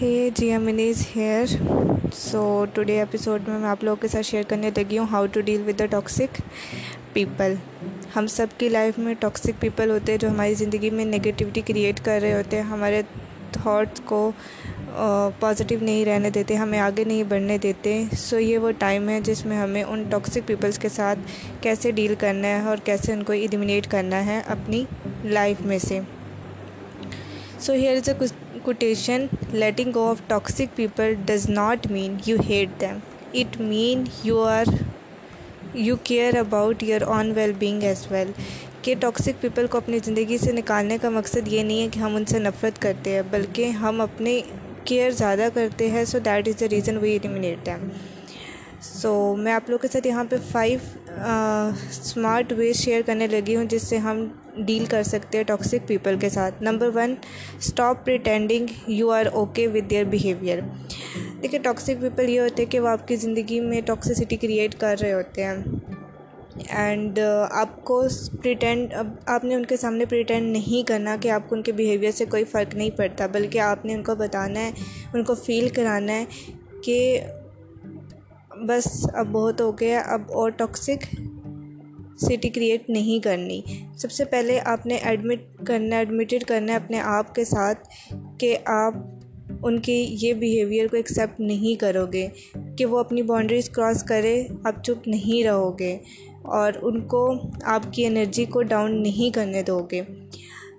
ہے جی Aman is here so today episode میں میں آپ لوگوں کے ساتھ شیئر کرنے لگی ہوں how to deal with the toxic people ہم سب کی لائف میں ٹاکسک پیپل ہوتے ہیں جو ہماری زندگی میں نگیٹیوٹی کریٹ کر رہے ہوتے ہیں، ہمارے تھاٹس کو پازیٹیو نہیں رہنے دیتے، ہمیں آگے نہیں بڑھنے دیتے۔ سو یہ وہ ٹائم ہے جس میں ہمیں ان ٹاکسک پیپلس کے ساتھ کیسے ڈیل کرنا ہے اور کیسے ان کو ایلیمینیٹ کرنا ہے اپنی لائف میں سے۔ So here is a quotation letting go of toxic people does not mean you hate them it means you are you care about your own well being as well کہ toxic people کو اپنی زندگی سے نکالنے کا مقصد یہ نہیں ہے کہ ہم ان سے نفرت کرتے ہیں، بلکہ ہم اپنے کیئر زیادہ کرتے ہیں so that is the reason we eliminate them so میں آپ لوگوں کے ساتھ یہاں پہ فائیو اسمارٹ ویز شیئر کرنے لگی ہوں جس سے ہم ڈیل کر سکتے ہیں ٹاکسک پیپل کے ساتھ. Number one stop pretending you are okay with their behaviour دیکھیے ٹاکسک پیپل یہ ہوتے ہیں کہ وہ آپ کی زندگی میں ٹاکسسٹی کریٹ کر رہے ہوتے ہیں. اینڈ آپ کو پریٹینڈ آپ نے ان کے سامنے پریٹینڈ نہیں کرنا کہ آپ کو ان کے بیہیویئر سے کوئی فرق نہیں پڑتا، بلکہ آپ نے ان کو بتانا ہے، ان کو فیل کرانا ہے کہ بس اب بہت ہو گیا اب اور ٹاکسک سٹی کریٹ نہیں کرنی۔ سب سے پہلے آپ نے ایڈمٹ کرنا ایڈمیٹڈ کرنا ہے اپنے آپ کے ساتھ کہ آپ ان کی یہ بیہیویئر کو ایکسیپٹ نہیں کرو گے، کہ وہ اپنی باؤنڈریز کراس کرے، آپ چپ نہیں رہو گے اور ان کو آپ کی انرجی کو ڈاؤن نہیں کرنے دو گے۔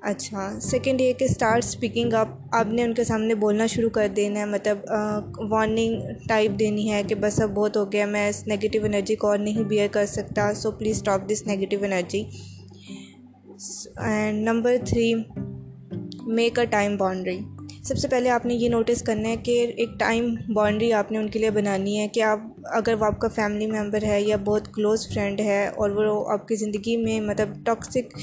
اچھا۔ سیکنڈ یہ کہ اسٹارٹ اسپیکنگ اپ آپ نے ان کے سامنے بولنا شروع کر دینا ہے۔ مطلب وارننگ ٹائپ دینی ہے کہ بس اب بہت ہو گیا، میں اس نگیٹیو انرجی کو اور نہیں بیئر کر سکتا so please stop this negative energy and number three make a time boundary سب سے پہلے آپ نے یہ نوٹس کرنا ہے کہ ایک ٹائم باؤنڈری آپ نے ان کے لیے بنانی ہے کہ آپ اگر وہ آپ کا فیملی ممبر ہے یا بہت کلوز فرینڈ ہے اور وہ آپ کی زندگی میں مطلب ٹاکسک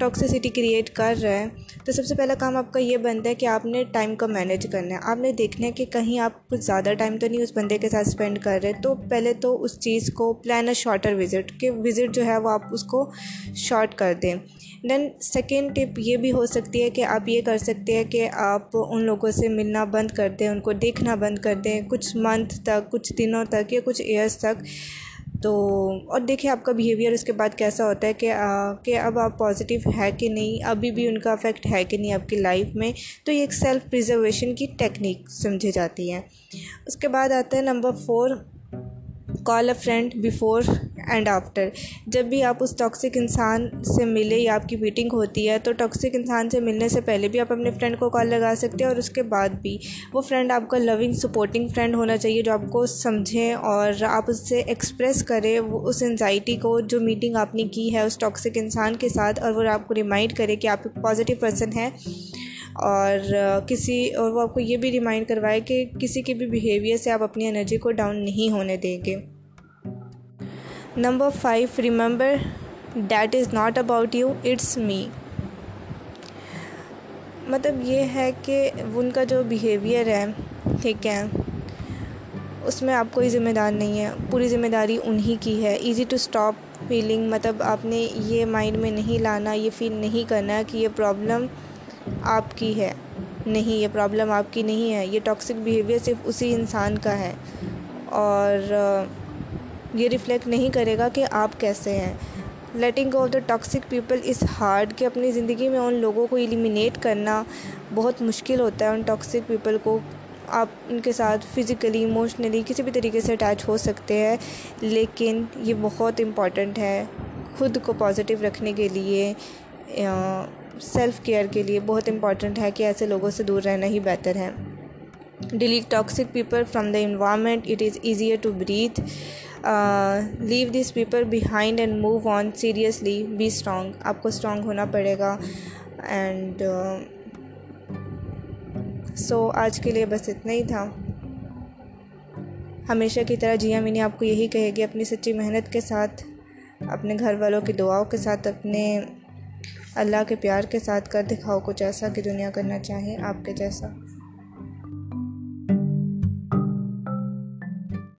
ٹاکسسٹی کریٹ کر رہا ہے، تو سب سے پہلا کام آپ کا یہ بنتا ہے کہ آپ نے ٹائم کو مینیج کرنا ہے۔ آپ نے دیکھنا ہے کہ کہیں آپ کچھ زیادہ ٹائم تو نہیں اس بندے کے ساتھ اسپینڈ کر رہے، تو پہلے تو اس چیز کو پلان اے شارٹر وزٹ کہ وزٹ جو ہے وہ آپ اس کو شارٹ کر دیں۔ دین سیکنڈ ٹپ یہ بھی ہو سکتی ہے کہ آپ یہ کر سکتے ہیں کہ آپ ان لوگوں سے ملنا بند کر دیں، ان کو دیکھنا بند کر دیں، کچھ منتھ تک، کچھ دنوں تک یا کچھ ایئرس تک۔ تو، اور دیکھیں آپ کا بیہیویئر اس کے بعد کیسا ہوتا ہے کہ کہ اب آپ پازیٹیو ہے کہ نہیں، ابھی بھی ان کا افیکٹ ہے کہ نہیں آپ کی لائف میں۔ تو یہ ایک سیلف پریزرویشن کی ٹیکنیک سمجھی جاتی ہے اس کے بعد آتا ہے number four call a friend before and after جب بھی آپ اس ٹاکسک انسان سے ملے یا آپ کی میٹنگ ہوتی ہے، تو ٹاکسک انسان سے ملنے سے پہلے بھی آپ اپنے فرینڈ کو کال لگا سکتے ہیں اور اس کے بعد بھی. وہ فرینڈ آپ کا لونگ سپورٹنگ فرینڈ ہونا چاہیے جو آپ کو سمجھیں اور آپ اس سے ایکسپریس کرے وہ اس انزائٹی کو، جو میٹنگ آپ نے کی ہے اس ٹاکسک انسان کے ساتھ اور وہ آپ کو ریمائنڈ کرے کہ آپ ایک پازیٹیو پرسن ہیں اور کسی، اور وہ آپ کو یہ بھی ریمائنڈ کروائے کہ کسی کے بھی بیہیویئر سے آپ اپنی انرجی کو ڈاؤن نہیں ہونے دیں گے۔ Number five remember that is not about you it's me مطلب یہ ہے کہ ان کا جو بیہیویئر ہے، ٹھیک ہے، اس میں آپ کوئی ذمہ دار نہیں ہے، پوری ذمہ داری انہی کی ہے ایزی ٹو اسٹاپ فیلنگ مطلب آپ نے یہ مائنڈ میں نہیں لانا، یہ فیل نہیں کرنا کہ یہ پرابلم آپ کی ہے۔ نہیں، یہ پرابلم آپ کی نہیں ہے، یہ ٹاکسک بیہیویئر صرف اسی انسان کا ہے۔ اور یہ ریفلیکٹ نہیں کرے گا کہ آپ کیسے ہیں۔ Letting go of the toxic people is hard کہ اپنی زندگی میں ان لوگوں کو ایلیمینیٹ کرنا بہت مشکل ہوتا ہے۔ ان ٹاکسک پیپل کو آپ ان کے ساتھ فزیکلی ایموشنلی کسی بھی طریقے سے اٹیچ ہو سکتے ہیں، لیکن یہ بہت امپورٹنٹ ہے خود کو پازیٹیو رکھنے کے لیے سیلف کیئر کے لیے بہت امپورٹنٹ ہے کہ ایسے لوگوں سے دور رہنا ہی بہتر ہے۔ Delete toxic people from the environment it is easier to breathe leave these people behind and move on seriously be strong آپ کو اسٹرانگ ہونا پڑے گا اینڈ سو آج کے لیے بس اتنا ہی تھا ہمیشہ کی طرح جیا میں نے آپ کو یہی کہے گی اپنی سچی محنت کے ساتھ اپنے گھر والوں کی دعاؤں کے ساتھ اپنے اللہ کے پیار کے ساتھ کر دکھاؤ کچھ ایسا کہ دنیا کرنا چاہے آپ کے جیسا